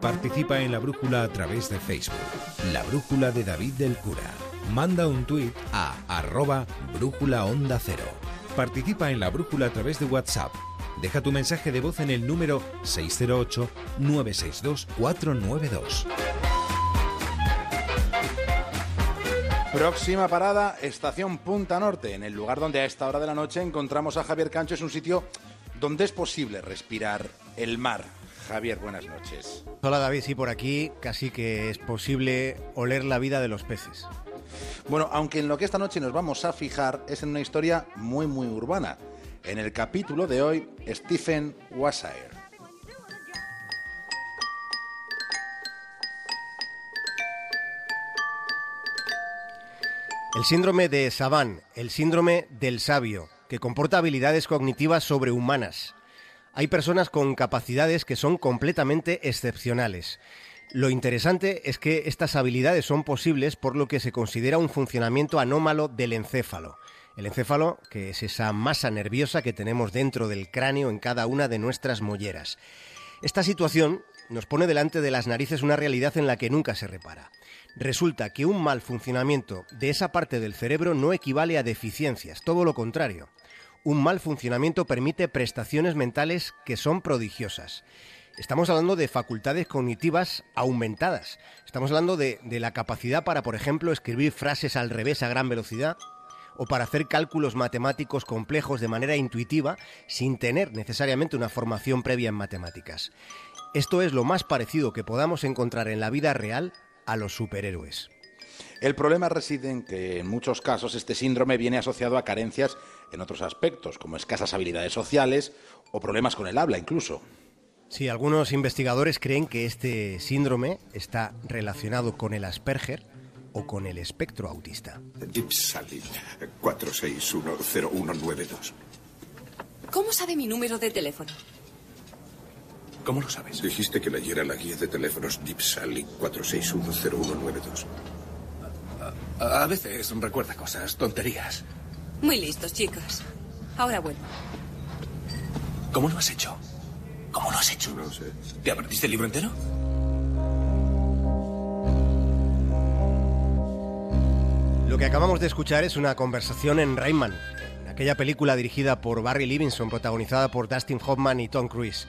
Participa en la brújula a través de Facebook. La brújula de David del Cura. Manda un tuit a arroba brújula cero. Participa en la brújula a través de WhatsApp. Deja tu mensaje de voz en el número 608-962-492. Próxima parada, estación Punta Norte, en el lugar donde a esta hora de la noche encontramos a Javier Cancho. Es un sitio donde es posible respirar el mar. Javier, buenas noches. Hola David, sí, por aquí casi que es posible oler la vida de los peces. Bueno, aunque en lo que esta noche nos vamos a fijar es en una historia muy, muy urbana. En el capítulo de hoy, Stephen Wasire. El síndrome de Savant, el síndrome del sabio, que comporta habilidades cognitivas sobrehumanas. Hay personas con capacidades que son completamente excepcionales. Lo interesante es que estas habilidades son posibles por lo que se considera un funcionamiento anómalo del encéfalo. El encéfalo, que es esa masa nerviosa que tenemos dentro del cráneo en cada una de nuestras molleras. Esta situación nos pone delante de las narices una realidad en la que nunca se repara. Resulta que un mal funcionamiento de esa parte del cerebro no equivale a deficiencias, todo lo contrario. Un mal funcionamiento permite prestaciones mentales que son prodigiosas. Estamos hablando de facultades cognitivas aumentadas. Estamos hablando de, de, la capacidad para, por ejemplo, escribir frases al revés a gran velocidad o para hacer cálculos matemáticos complejos de manera intuitiva sin tener necesariamente una formación previa en matemáticas. Esto es lo más parecido que podamos encontrar en la vida real a los superhéroes. El problema reside en que en muchos casos este síndrome viene asociado a carencias en otros aspectos, como escasas habilidades sociales o problemas con el habla incluso. Sí, algunos investigadores creen que este síndrome está relacionado con el Asperger o con el espectro autista. Dipsalin 4610192. ¿Cómo sabe mi número de teléfono? ¿Cómo lo sabes? Dijiste que leyera la guía de teléfonos Dipsalin 4610192. A, a veces recuerda cosas, tonterías. Muy listos, chicos. Ahora vuelvo. ¿Cómo lo has hecho? ¿Cómo lo has hecho? No sé. ¿Te aprendiste el libro entero? Lo que acabamos de escuchar es una conversación en Rayman, en aquella película dirigida por Barry Levinson, protagonizada por Dustin Hoffman y Tom Cruise.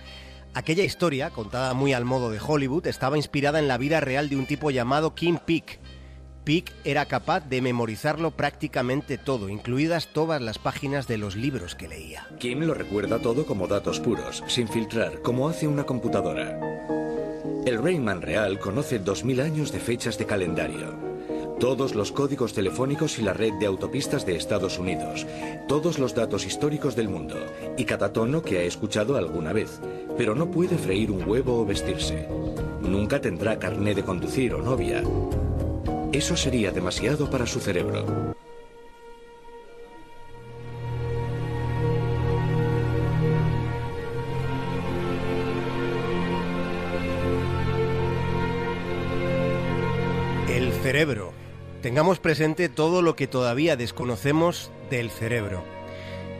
Aquella historia, contada muy al modo de Hollywood, estaba inspirada en la vida real de un tipo llamado Kim Peek. Peek era capaz de memorizarlo prácticamente todo, incluidas todas las páginas de los libros que leía. Kim lo recuerda todo como datos puros, sin filtrar, como hace una computadora. El Rayman real conoce 2000 años de fechas de calendario todos los códigos telefónicos y la red de autopistas de Estados Unidos, todos los datos históricos del mundo y cada tono que ha escuchado alguna vez, pero no puede freír un huevo o vestirse. Nunca tendrá carné de conducir o novia. Eso sería demasiado para su cerebro. El cerebro. Tengamos presente todo lo que todavía desconocemos del cerebro.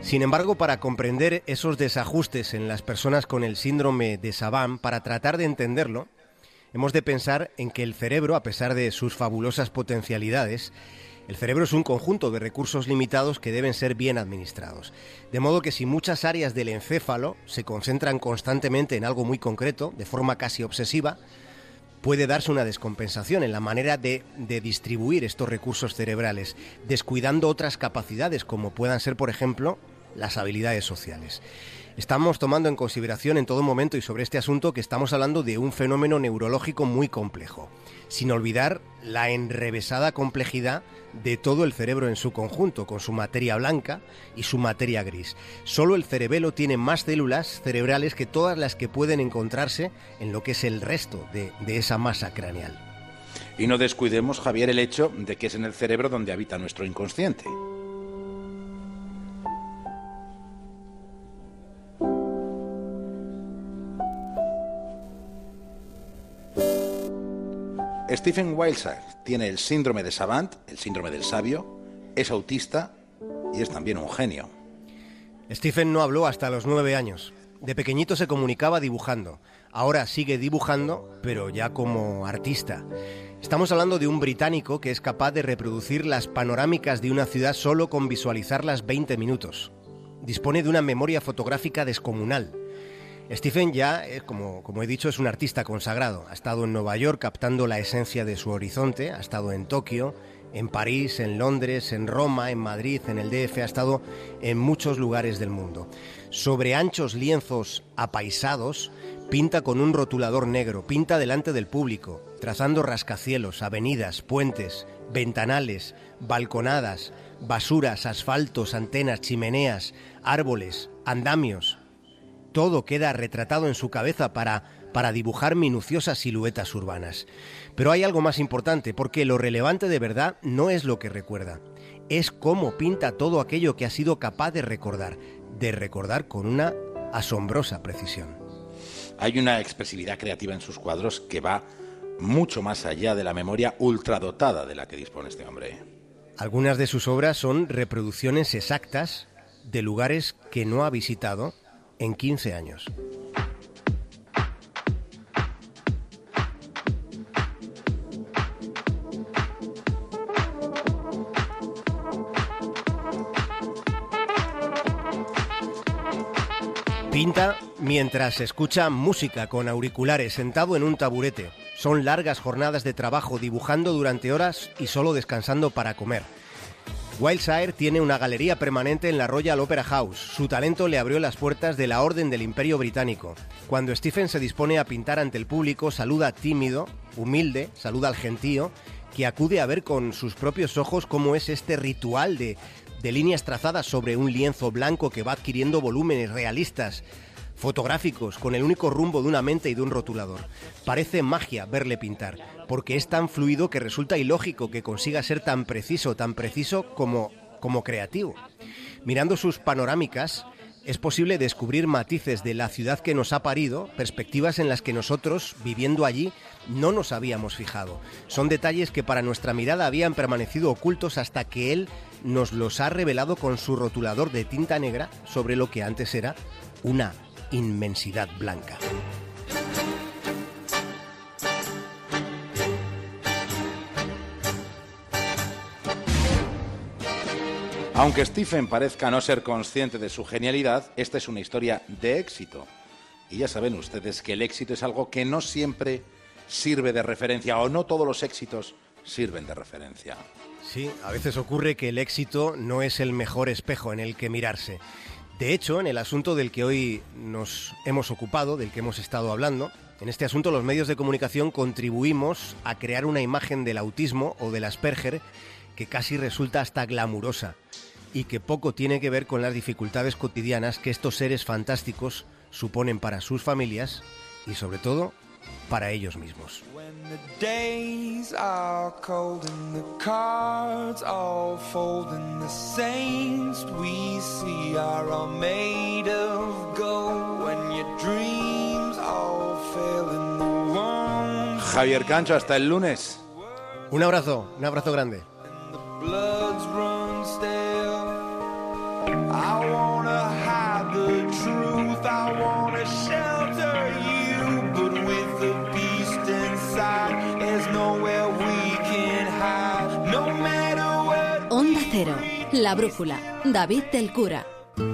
Sin embargo, para comprender esos desajustes en las personas con el síndrome de Savant, para tratar de entenderlo, hemos de pensar en que el cerebro, a pesar de sus fabulosas potencialidades, el cerebro es un conjunto de recursos limitados que deben ser bien administrados. De modo que si muchas áreas del encéfalo se concentran constantemente en algo muy concreto, de forma casi obsesiva, puede darse una descompensación en la manera de, de, distribuir estos recursos cerebrales, descuidando otras capacidades como puedan ser, por ejemplo, las habilidades sociales. Estamos tomando en consideración en todo momento y sobre este asunto que estamos hablando de un fenómeno neurológico muy complejo, sin olvidar la enrevesada complejidad de todo el cerebro en su conjunto, con su materia blanca y su materia gris. Solo el cerebelo tiene más células cerebrales que todas las que pueden encontrarse en lo que es el resto de, de esa masa craneal. Y no descuidemos, Javier, el hecho de que es en el cerebro donde habita nuestro inconsciente. Stephen Wildside tiene el síndrome de Savant, el síndrome del sabio, es autista y es también un genio. Stephen no habló hasta los nueve años. De pequeñito se comunicaba dibujando. Ahora sigue dibujando, pero ya como artista. Estamos hablando de un británico que es capaz de reproducir las panorámicas de una ciudad solo con visualizarlas 20 minutos. Dispone de una memoria fotográfica descomunal. Stephen ya, eh, como, como he dicho, es un artista consagrado. Ha estado en Nueva York captando la esencia de su horizonte, ha estado en Tokio, en París, en Londres, en Roma, en Madrid, en el DF, ha estado en muchos lugares del mundo. Sobre anchos lienzos apaisados, pinta con un rotulador negro, pinta delante del público, trazando rascacielos, avenidas, puentes, ventanales, balconadas, basuras, asfaltos, antenas, chimeneas, árboles, andamios. Todo queda retratado en su cabeza para, para dibujar minuciosas siluetas urbanas. Pero hay algo más importante, porque lo relevante de verdad no es lo que recuerda, es cómo pinta todo aquello que ha sido capaz de recordar, de recordar con una asombrosa precisión. Hay una expresividad creativa en sus cuadros que va mucho más allá de la memoria ultradotada de la que dispone este hombre. Algunas de sus obras son reproducciones exactas de lugares que no ha visitado en 15 años. Pinta mientras escucha música con auriculares sentado en un taburete. Son largas jornadas de trabajo dibujando durante horas y solo descansando para comer. Wildshire tiene una galería permanente en la Royal Opera House. Su talento le abrió las puertas de la Orden del Imperio Británico. Cuando Stephen se dispone a pintar ante el público, saluda tímido, humilde, saluda al gentío, que acude a ver con sus propios ojos cómo es este ritual de de líneas trazadas sobre un lienzo blanco que va adquiriendo volúmenes realistas, fotográficos, con el único rumbo de una mente y de un rotulador. Parece magia verle pintar, porque es tan fluido que resulta ilógico que consiga ser tan preciso, tan preciso como, como creativo. Mirando sus panorámicas, es posible descubrir matices de la ciudad que nos ha parido, perspectivas en las que nosotros, viviendo allí, no nos habíamos fijado. Son detalles que para nuestra mirada habían permanecido ocultos hasta que él nos los ha revelado con su rotulador de tinta negra sobre lo que antes era una inmensidad blanca. Aunque Stephen parezca no ser consciente de su genialidad, esta es una historia de éxito. Y ya saben ustedes que el éxito es algo que no siempre sirve de referencia o no todos los éxitos sirven de referencia. Sí, a veces ocurre que el éxito no es el mejor espejo en el que mirarse. De hecho, en el asunto del que hoy nos hemos ocupado, del que hemos estado hablando, en este asunto los medios de comunicación contribuimos a crear una imagen del autismo o del Asperger que casi resulta hasta glamurosa y que poco tiene que ver con las dificultades cotidianas que estos seres fantásticos suponen para sus familias y sobre todo para ellos mismos. Javier Cancho, hasta el lunes. Un abrazo, un abrazo grande. Onda Cero, La Brújula, David del Cura.